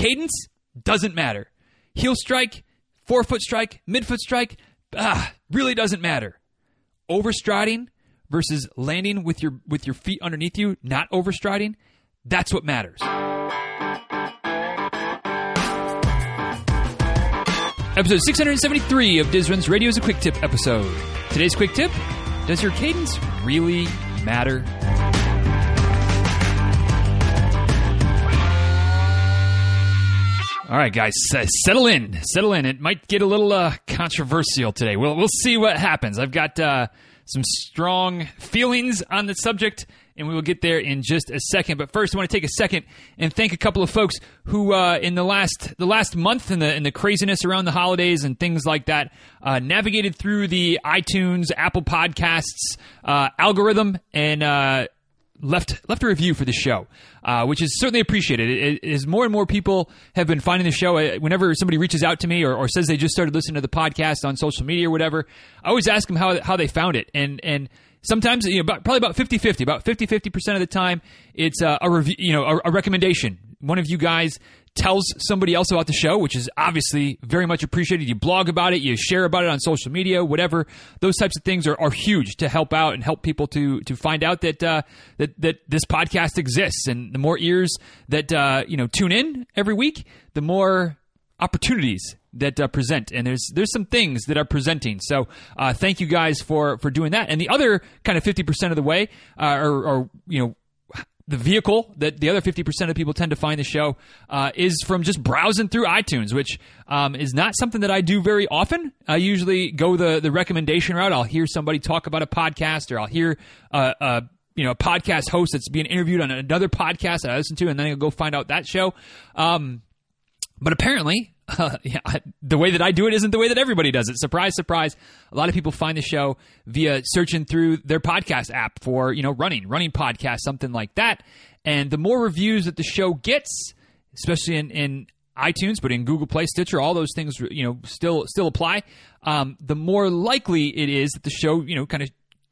Cadence doesn't matter. Heel strike, forefoot strike, midfoot strike, ah, really doesn't matter. Overstriding versus landing with your with your feet underneath you, not overstriding, that's what matters. Episode 673 of Diz Runs Radio is a quick tip episode. Today's quick tip Does your cadence really matter? All right, guys, settle in, settle in. It might get a little uh, controversial today. We'll we'll see what happens. I've got uh, some strong feelings on the subject, and we will get there in just a second. But first, I want to take a second and thank a couple of folks who, uh, in the last the last month, in the in the craziness around the holidays and things like that, uh, navigated through the iTunes, Apple Podcasts uh, algorithm and uh, left left a review for the show, uh, which is certainly appreciated. It, it, as more and more people have been finding the show, whenever somebody reaches out to me or, or, says they just started listening to the podcast on social media or whatever, I always ask them how how they found it, and and sometimes you know about, probably about 50-50 about 50-50 percent of the time it's uh, a review you know a, a recommendation. One of you guys tells somebody else about the show, which is obviously very much appreciated. You blog about it, you share about it on social media, whatever. Those types of things are, are huge to help out and help people to to find out that uh, that that this podcast exists. And the more ears that uh, you know tune in every week, the more opportunities that uh, present and there's there's some things that are presenting so uh, thank you guys for for doing that and the other kind of 50% of the way uh, or, or you know the vehicle that the other 50% of people tend to find the show uh, is from just browsing through iTunes, which um, is not something that I do very often. I usually go the, the recommendation route. I'll hear somebody talk about a podcast or I'll hear uh, uh, you know, a podcast host that's being interviewed on another podcast that I listen to, and then I'll go find out that show. Um, but apparently, yeah, the way that I do it isn't the way that everybody does it. Surprise, surprise. A lot of people find the show via searching through their podcast app for, you know, running, running podcast, something like that. And the more reviews that the show gets, especially in, in iTunes, but in Google Play, Stitcher, all those things, you know, still still apply. Um, the more likely it is that the show, you know, kind of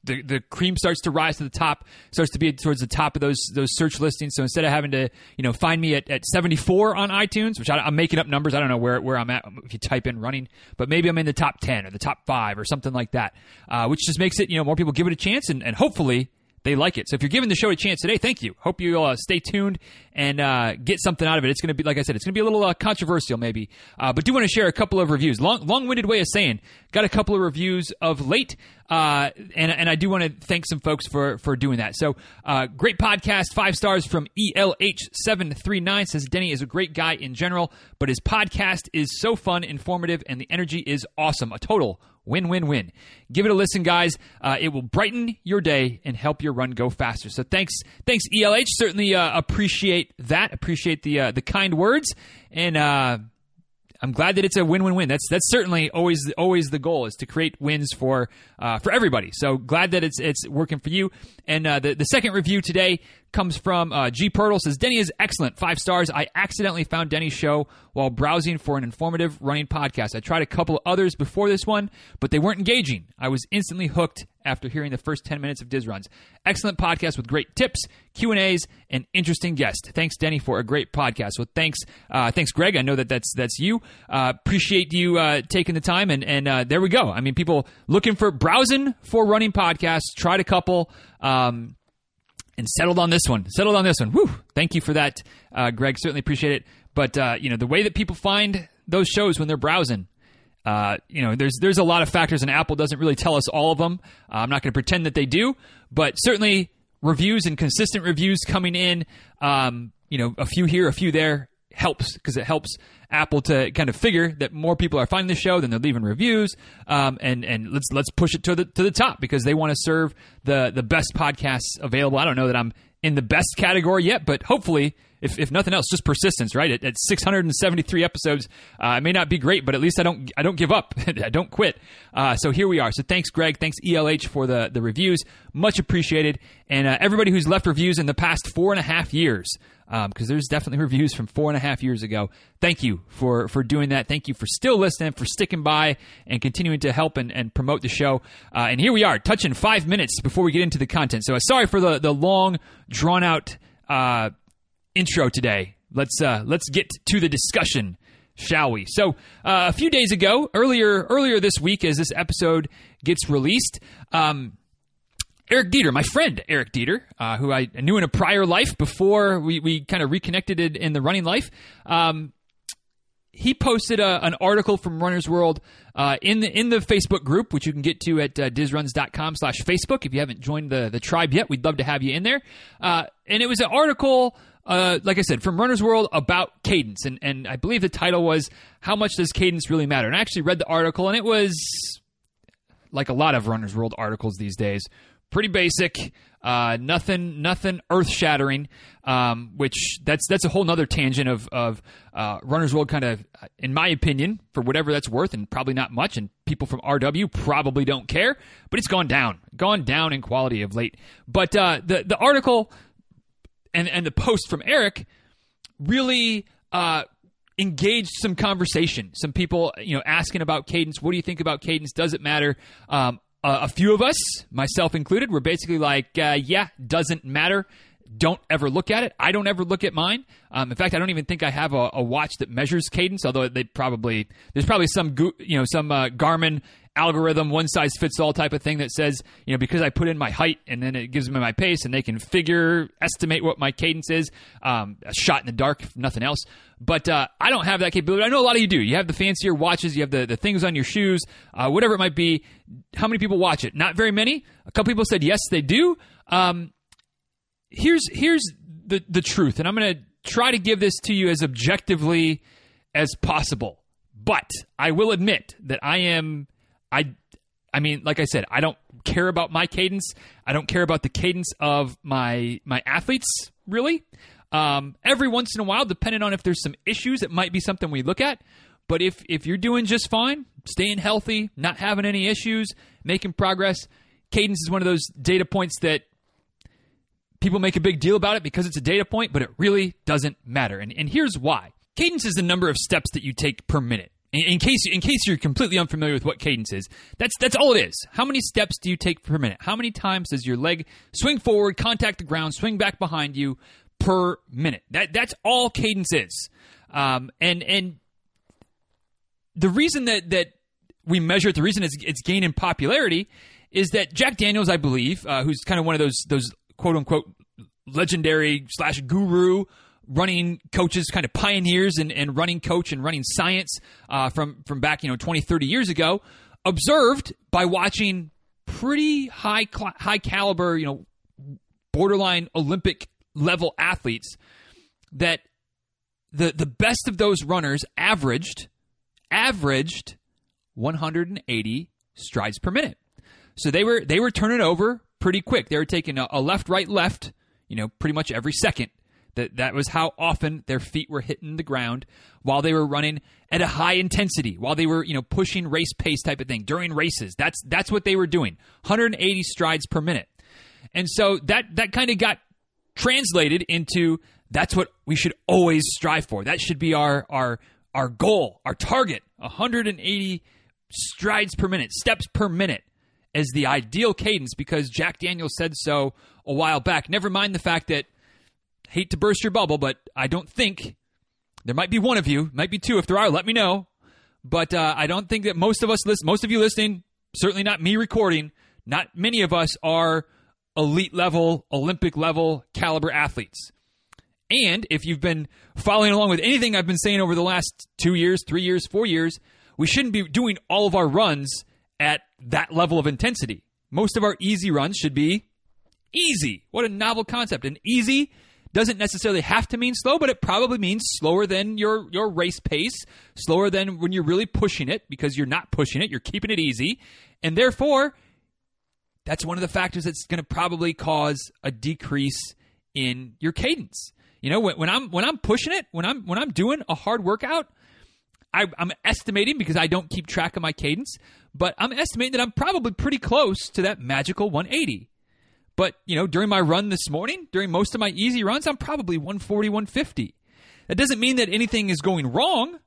the, the cream starts to rise to the top, starts to be towards the top of those those search listings. So instead of having to you know find me at, at 74 on iTunes, which I, am making up numbers, I don't know where where I'm at if you type in running, but maybe I'm in the top 10 or the top five or something like that, uh, which just makes it you know more people give it a chance and, and hopefully they like it. So if you're giving the show a chance today, thank you. Hope you uh, stay tuned and uh, get something out of it. It's going to be, like I said, it's going to be a little uh, controversial maybe, uh, but do want to share a couple of reviews. Long, long-winded way of saying, got a couple of reviews of late, uh, and and I do want to thank some folks for for doing that. So uh, great podcast, five stars from ELH739 says Denny is a great guy in general, but his podcast is so fun, informative, and the energy is awesome. A total Win, win, win. Give it a listen, guys. Uh, it will brighten your day and help your run go faster. So thanks, thanks ELH. Certainly uh, appreciate that. Appreciate the uh, the kind words, and uh, I'm glad that it's a win-win-win. That's that's certainly always always the goal is to create wins for uh, for everybody. So glad that it's it's working for you. And uh, the the second review today comes from uh, G Pirtle says Denny is excellent, five stars. I accidentally found Denny's show while browsing for an informative running podcast. I tried a couple others before this one, but they weren't engaging. I was instantly hooked after hearing the first 10 minutes of Diz Runs. Excellent podcast with great tips, Q&As, and interesting guests. Thanks, Denny, for a great podcast. So thanks, uh, thanks, Greg. I know that that's, that's you. Uh, appreciate you uh, taking the time, and, and uh, there we go. I mean, people looking for, browsing for running podcasts, tried a couple, um, and settled on this one. Settled on this one. Woo! Thank you for that, uh, Greg. Certainly appreciate it. But, uh, you know, the way that people find those shows when they're browsing, uh, you know, there's there's a lot of factors, and Apple doesn't really tell us all of them. Uh, I'm not going to pretend that they do, but certainly reviews and consistent reviews coming in, um, you know, a few here, a few there helps because it helps Apple to kind of figure that more people are finding the show, than they're leaving reviews, um, and and let's let's push it to the to the top because they want to serve the the best podcasts available. I don't know that I'm in the best category yet, but hopefully if, if nothing else, just persistence, right? At, at 673 episodes, uh, it may not be great, but at least I don't I don't give up. I don't quit. Uh, so here we are. So thanks, Greg. Thanks, ELH, for the the reviews. Much appreciated. And uh, everybody who's left reviews in the past four and a half years, because um, there's definitely reviews from four and a half years ago. Thank you for for doing that. Thank you for still listening, for sticking by, and continuing to help and, and promote the show. Uh, and here we are, touching five minutes before we get into the content. So uh, sorry for the the long, drawn out uh, intro today. let's uh, let's get to the discussion, shall we? So uh, a few days ago, earlier earlier this week, as this episode gets released. Um, Eric Dieter, my friend Eric Dieter, uh, who I knew in a prior life before we, we kind of reconnected in the running life, um, he posted a, an article from Runner's World uh, in the in the Facebook group, which you can get to at uh, dizruns.com slash Facebook. If you haven't joined the, the tribe yet, we'd love to have you in there. Uh, and it was an article, uh, like I said, from Runner's World about cadence. And, and I believe the title was, How Much Does Cadence Really Matter? And I actually read the article, and it was like a lot of Runner's World articles these days, pretty basic. Uh, nothing, nothing earth shattering. Um, which that's that's a whole nother tangent of of uh, Runner's World. Kind of, in my opinion, for whatever that's worth, and probably not much. And people from RW probably don't care, but it's gone down, gone down in quality of late. But uh, the the article and and the post from Eric really uh, engaged some conversation. Some people, you know, asking about cadence. What do you think about cadence? Does it matter? Um, uh, a few of us, myself included, were basically like, uh, yeah, doesn't matter. Don't ever look at it. I don't ever look at mine. Um, in fact, I don't even think I have a, a, watch that measures cadence. Although they probably there's probably some you know some uh, Garmin algorithm, one size fits all type of thing that says, you know, because I put in my height and then it gives me my pace and they can figure, estimate what my cadence is. Um, a shot in the dark, nothing else. But uh, I don't have that capability. I know a lot of you do. You have the fancier watches, you have the, the things on your shoes, uh, whatever it might be. How many people watch it? Not very many. A couple people said yes, they do. Um, here's here's the the truth, and I'm going to try to give this to you as objectively as possible. But I will admit that I am I I mean, like I said, I don't care about my cadence. I don't care about the cadence of my my athletes really. Um, every once in a while, depending on if there's some issues, it might be something we look at. But if if you're doing just fine, staying healthy, not having any issues, making progress, cadence is one of those data points that people make a big deal about it because it's a data point, but it really doesn't matter. And and here's why. Cadence is the number of steps that you take per minute. In, in, case in case you're completely unfamiliar with what cadence is, that's that's all it is. How many steps do you take per minute? How many times does your leg swing forward, contact the ground, swing back behind you per minute? That that's all cadence is. Um, and and the reason that that we measure it, the reason it's, it's gained in popularity, is that Jack Daniels, I believe, uh, who's kind of one of those those quote unquote legendary slash guru running coaches, kind of pioneers and, and running coach and running science uh, from from back you know 20, 30 years ago, observed by watching pretty high cl- high caliber, you know, borderline Olympic level athletes that the the best of those runners averaged averaged 180 strides per minute. So they were they were turning over pretty quick. They were taking a, a left right left, you know, pretty much every second that that was how often their feet were hitting the ground while they were running at a high intensity, while they were, you know, pushing race pace type of thing during races. That's that's what they were doing. 180 strides per minute. And so that that kind of got translated into that's what we should always strive for. That should be our our our goal, our target. 180 strides per minute, steps per minute as the ideal cadence because Jack Daniels said so a while back. Never mind the fact that hate to burst your bubble, but I don't think there might be one of you, might be two. If there are, let me know. But uh, I don't think that most of us, list, most of you listening, certainly not me recording, not many of us are elite level, Olympic level caliber athletes. And if you've been following along with anything I've been saying over the last two years, three years, four years, we shouldn't be doing all of our runs at that level of intensity. Most of our easy runs should be easy. What a novel concept. And easy doesn't necessarily have to mean slow, but it probably means slower than your your race pace, slower than when you're really pushing it because you're not pushing it, you're keeping it easy, and therefore that's one of the factors that's going to probably cause a decrease in your cadence. You know, when, when, I'm when I'm pushing it, when I'm when I'm doing a hard workout, I, I'm estimating because I don't keep track of my cadence, but I'm estimating that I'm probably pretty close to that magical 180. But, you know, during my run this morning, during most of my easy runs, I'm probably 140, 150. That doesn't mean that anything is going wrong.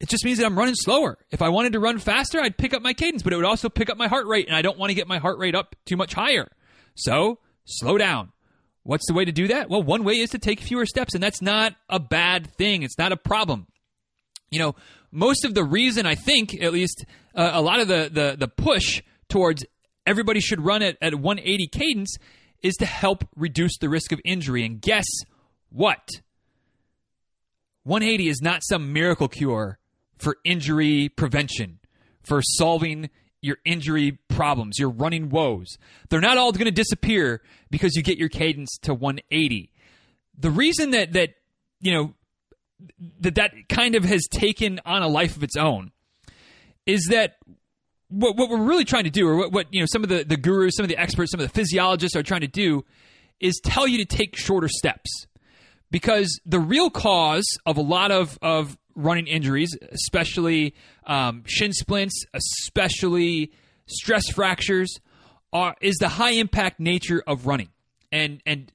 It just means that I'm running slower. If I wanted to run faster, I'd pick up my cadence, but it would also pick up my heart rate, and I don't want to get my heart rate up too much higher. So, slow down. What's the way to do that? Well, one way is to take fewer steps, and that's not a bad thing. It's not a problem. You know, most of the reason I think, at least uh, a lot of the, the, the push towards everybody should run at, at 180 cadence is to help reduce the risk of injury. And guess what? 180 is not some miracle cure for injury prevention, for solving your injury problems, your running woes. They're not all going to disappear because you get your cadence to 180. The reason that that you know that that kind of has taken on a life of its own is that what, what we're really trying to do, or what, what you know, some of the, the gurus, some of the experts, some of the physiologists are trying to do, is tell you to take shorter steps. Because the real cause of a lot of, of running injuries, especially um, shin splints, especially stress fractures, are, is the high impact nature of running and and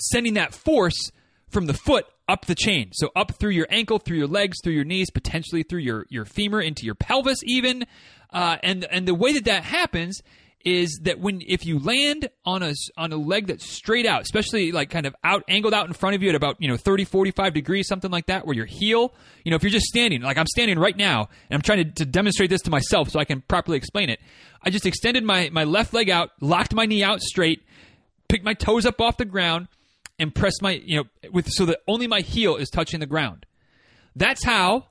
sending that force from the foot up the chain. So up through your ankle, through your legs, through your knees, potentially through your your femur into your pelvis, even. Uh, and and the way that that happens is that when if you land on a on a leg that's straight out, especially like kind of out angled out in front of you at about, you know, 30 45 degrees something like that where your heel, you know, if you're just standing, like I'm standing right now and I'm trying to, to demonstrate this to myself so I can properly explain it. I just extended my my left leg out, locked my knee out straight, picked my toes up off the ground and press my, you know, with so that only my heel is touching the ground. That's how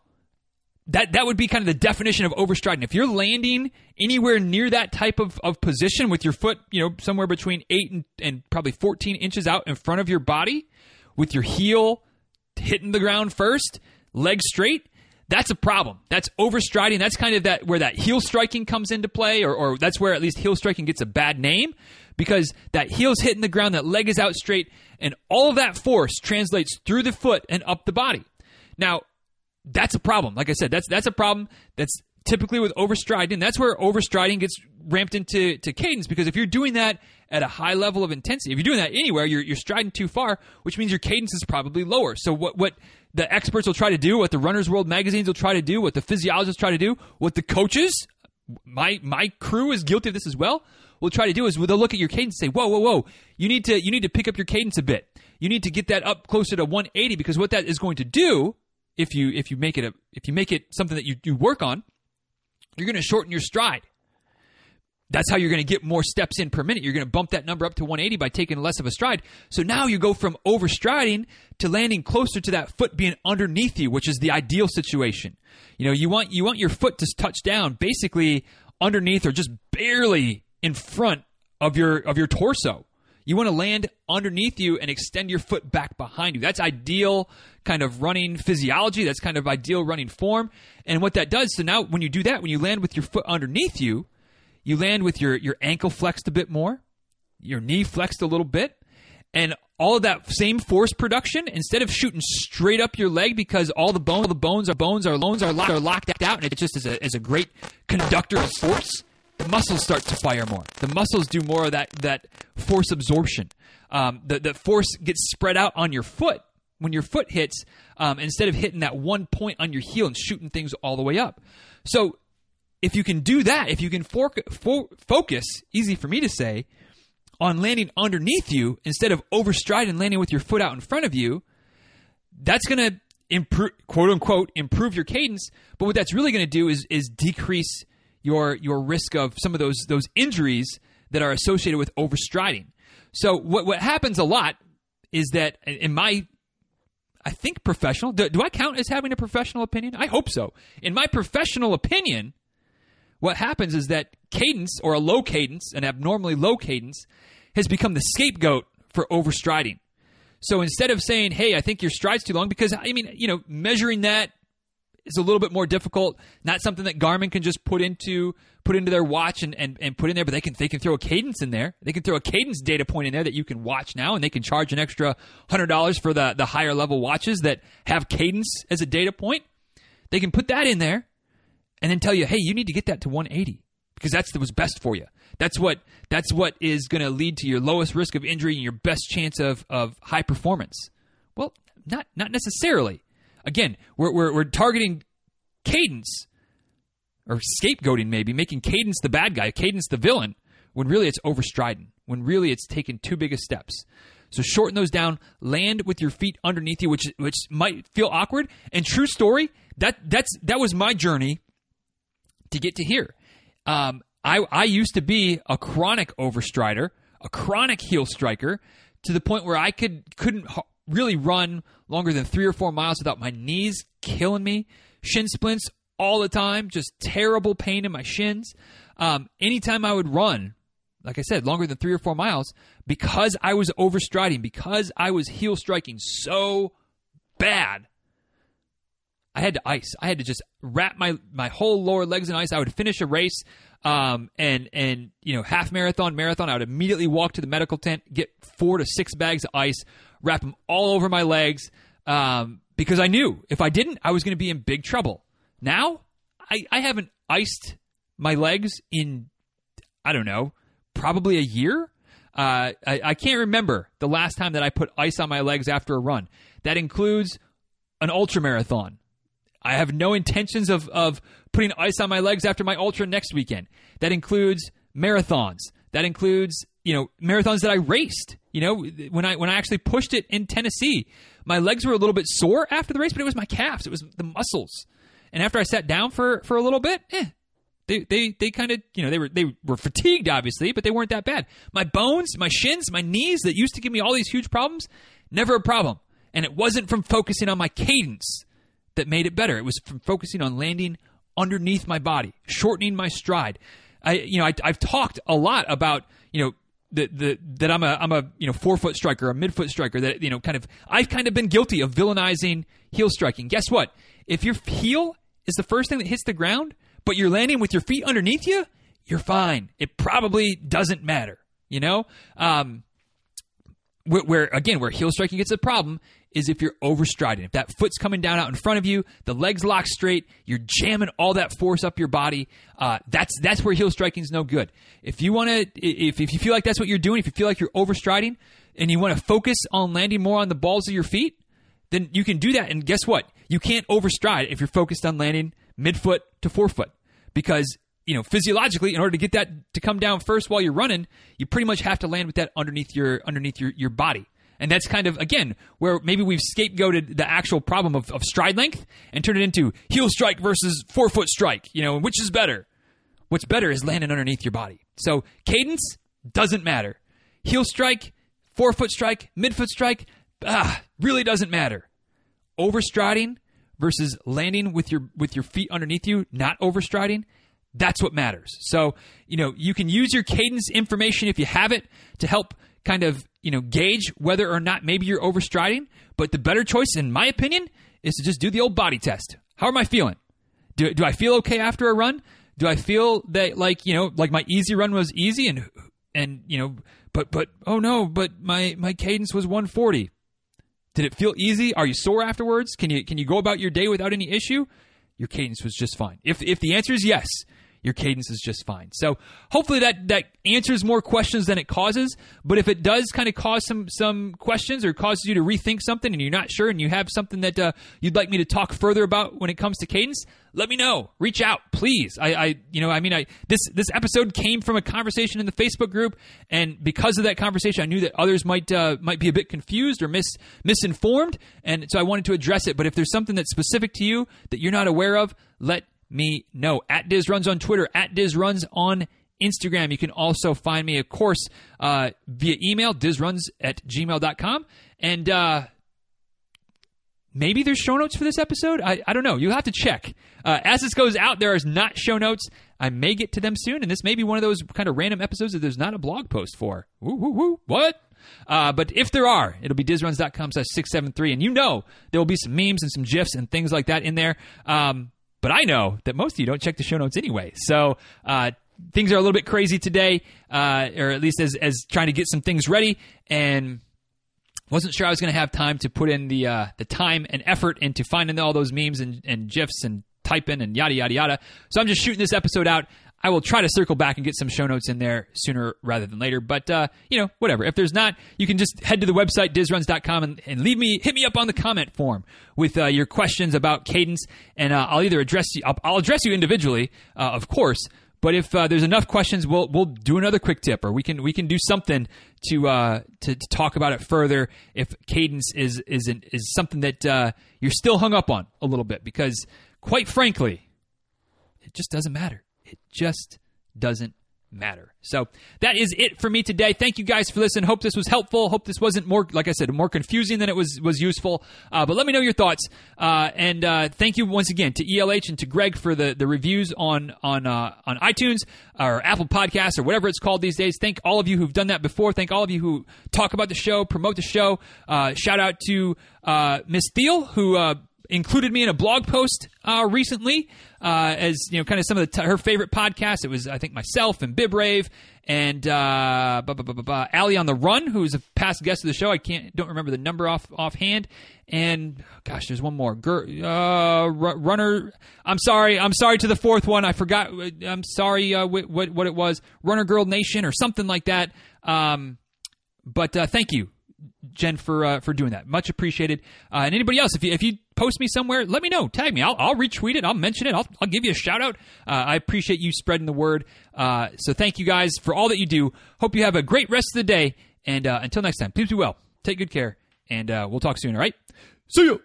that that would be kind of the definition of overstriding. If you're landing anywhere near that type of, of position with your foot, you know, somewhere between eight and, and probably 14 inches out in front of your body, with your heel hitting the ground first, leg straight, that's a problem. That's overstriding. That's kind of that where that heel striking comes into play, or, or that's where at least heel striking gets a bad name because that heel's hitting the ground, that leg is out straight, and all of that force translates through the foot and up the body. Now, that's a problem. Like I said, that's that's a problem. That's typically with overstriding. That's where overstriding gets ramped into to cadence because if you're doing that at a high level of intensity, if you're doing that anywhere, you're, you're striding too far, which means your cadence is probably lower. So what what the experts will try to do, what the Runner's World magazines will try to do, what the physiologists try to do, what the coaches, my my crew is guilty of this as well. Will try to do is they'll look at your cadence and say, "Whoa, whoa, whoa! You need to you need to pick up your cadence a bit. You need to get that up closer to 180 because what that is going to do if you if you make it a if you make it something that you, you work on, you're going to shorten your stride. That's how you're going to get more steps in per minute. You're going to bump that number up to 180 by taking less of a stride. So now you go from overstriding to landing closer to that foot being underneath you, which is the ideal situation. You know, you want you want your foot to touch down basically underneath or just barely in front of your of your torso. You want to land underneath you and extend your foot back behind you. That's ideal kind of running physiology. That's kind of ideal running form. And what that does, so now when you do that, when you land with your foot underneath you, you land with your, your ankle flexed a bit more, your knee flexed a little bit, and all of that same force production, instead of shooting straight up your leg because all the bones, the bones are bones, our bones are locked, are locked out, and it just is a, is a great conductor of force muscles start to fire more. The muscles do more of that that force absorption. Um, the the force gets spread out on your foot when your foot hits um, instead of hitting that one point on your heel and shooting things all the way up. So if you can do that, if you can focus, easy for me to say, on landing underneath you instead of overstriding and landing with your foot out in front of you, that's going to improve, quote unquote, improve your cadence. But what that's really going to do is is decrease your your risk of some of those those injuries that are associated with overstriding. So what what happens a lot is that in my I think professional do, do I count as having a professional opinion? I hope so. In my professional opinion, what happens is that cadence or a low cadence, an abnormally low cadence, has become the scapegoat for overstriding. So instead of saying, "Hey, I think your stride's too long," because I mean, you know, measuring that is a little bit more difficult. Not something that Garmin can just put into put into their watch and, and, and put in there, but they can they can throw a cadence in there. They can throw a cadence data point in there that you can watch now, and they can charge an extra hundred dollars for the the higher level watches that have cadence as a data point. They can put that in there, and then tell you, hey, you need to get that to 180 because that's what's best for you. That's what that's what is going to lead to your lowest risk of injury and your best chance of of high performance. Well, not not necessarily again, we're, we're, we're targeting Cadence or scapegoating maybe, making Cadence the bad guy, Cadence the villain, when really it's overstriding, when really it's taken too big steps. So shorten those down, land with your feet underneath you, which which might feel awkward. And true story, that that's that was my journey to get to here. Um, I I used to be a chronic overstrider, a chronic heel striker, to the point where I could couldn't really run longer than three or four miles without my knees killing me, shin splints all the time, just terrible pain in my shins. Um, anytime I would run, like I said, longer than three or four miles, because I was overstriding, because I was heel striking so bad, I had to ice. I had to just wrap my my whole lower legs in ice. I would finish a race, um, and and you know half marathon, marathon. I would immediately walk to the medical tent, get four to six bags of ice, wrap them all over my legs, um, because I knew if I didn't, I was going to be in big trouble. Now, I I haven't iced my legs in I don't know probably a year. Uh, I, I can't remember the last time that I put ice on my legs after a run. That includes an ultra marathon. I have no intentions of, of putting ice on my legs after my ultra next weekend. That includes marathons. That includes, you know, marathons that I raced. You know, when I when I actually pushed it in Tennessee, my legs were a little bit sore after the race, but it was my calves, it was the muscles. And after I sat down for for a little bit, eh, they they they kind of you know they were they were fatigued obviously, but they weren't that bad. My bones, my shins, my knees that used to give me all these huge problems, never a problem. And it wasn't from focusing on my cadence that made it better. It was from focusing on landing underneath my body, shortening my stride. I you know I, I've talked a lot about you know the, the, that I'm a I'm a you know forefoot striker, a midfoot striker. That you know, kind of I've kind of been guilty of villainizing heel striking. Guess what? If your heel is the first thing that hits the ground, but you're landing with your feet underneath you, you're fine. It probably doesn't matter. You know, um, where, where, again where heel striking gets a problem is if you're overstriding. If that foot's coming down out in front of you, the legs locked straight, you're jamming all that force up your body. Uh, that's that's where heel striking is no good. If you want to, if if you feel like that's what you're doing, if you feel like you're overstriding, and you want to focus on landing more on the balls of your feet, then you can do that. And guess what? You can't overstride if you're focused on landing midfoot to forefoot because you know physiologically in order to get that to come down first while you're running you pretty much have to land with that underneath your underneath your, your body and that's kind of again where maybe we've scapegoated the actual problem of, of stride length and turned it into heel strike versus forefoot strike you know which is better? What's better is landing underneath your body. So cadence doesn't matter. Heel strike forefoot strike midfoot strike ah, really doesn't matter. Overstriding versus landing with your with your feet underneath you, not overstriding, that's what matters. So, you know, you can use your cadence information if you have it to help kind of, you know, gauge whether or not maybe you're overstriding, but the better choice in my opinion is to just do the old body test. How am I feeling? Do, do I feel okay after a run? Do I feel that like, you know, like my easy run was easy and and you know, but but oh no, but my my cadence was 140. Did it feel easy? Are you sore afterwards? Can you can you go about your day without any issue? Your cadence was just fine. If if the answer is yes, your cadence is just fine. So hopefully that that answers more questions than it causes. But if it does kind of cause some some questions or causes you to rethink something and you're not sure and you have something that uh, you'd like me to talk further about when it comes to cadence, let me know. Reach out, please. I, I you know I mean I this this episode came from a conversation in the Facebook group, and because of that conversation, I knew that others might uh, might be a bit confused or mis misinformed, and so I wanted to address it. But if there's something that's specific to you that you're not aware of, let me know. At Diz Runs on Twitter, at Diz Runs on Instagram. You can also find me, of course, uh, via email, dizruns at gmail.com. And uh, maybe there's show notes for this episode. I, I don't know. You'll have to check. Uh, as this goes out, there is not show notes. I may get to them soon, and this may be one of those kind of random episodes that there's not a blog post for. Woo, woo, woo. What? Uh, but if there are, it'll be dizruns.com slash 673. And you know there will be some memes and some GIFs and things like that in there. Um, but I know that most of you don't check the show notes anyway. So uh, things are a little bit crazy today, uh, or at least as, as trying to get some things ready. And wasn't sure I was going to have time to put in the uh, the time and effort into finding all those memes and, and gifs and typing and yada yada yada. So I'm just shooting this episode out. I will try to circle back and get some show notes in there sooner rather than later. But uh, you know, whatever. If there's not, you can just head to the website dizruns.com and, and leave me hit me up on the comment form with uh, your questions about cadence, and uh, I'll either address you. I'll, I'll address you individually, uh, of course. But if uh, there's enough questions, we'll we'll do another quick tip, or we can we can do something to uh, to, to talk about it further. If cadence is is an, is something that you're still hung up on a little bit, because quite frankly, it just doesn't matter. It just doesn't matter. So that is it for me today. Thank you guys for listening. Hope this was helpful. Hope this wasn't more, like I said, more confusing than it was was useful. Uh, but let me know your thoughts. Uh, and uh, thank you once again to ELH and to Greg for the, the reviews on on uh, on iTunes or Apple Podcasts or whatever it's called these days. Thank all of you who've done that before. Thank all of you who talk about the show, promote the show. Uh, shout out to uh, Miss Thiel who included me in a blog post uh, recently uh, as you know, kind of some of the t- her favorite podcasts. It was I think myself and Bibrave and uh, on the Run, who's a past guest of the show. I can't don't remember the number off offhand. And gosh, there's one more. uh, runner. I'm sorry. I'm sorry to the fourth one. I forgot. I'm sorry. Uh, what what it was? Runner Girl Nation or something like that. Um, but uh, thank you Jen, for uh, for doing that. Much appreciated. Uh, and anybody else, if you if you post me somewhere, let me know. Tag me. I'll, I'll retweet it. I'll mention it. I'll, I'll give you a shout out. Uh, I appreciate you spreading the word. Uh, so thank you guys for all that you do. Hope you have a great rest of the day. And uh, until next time, please be well. Take good care, and uh, we'll talk soon. All right. See you.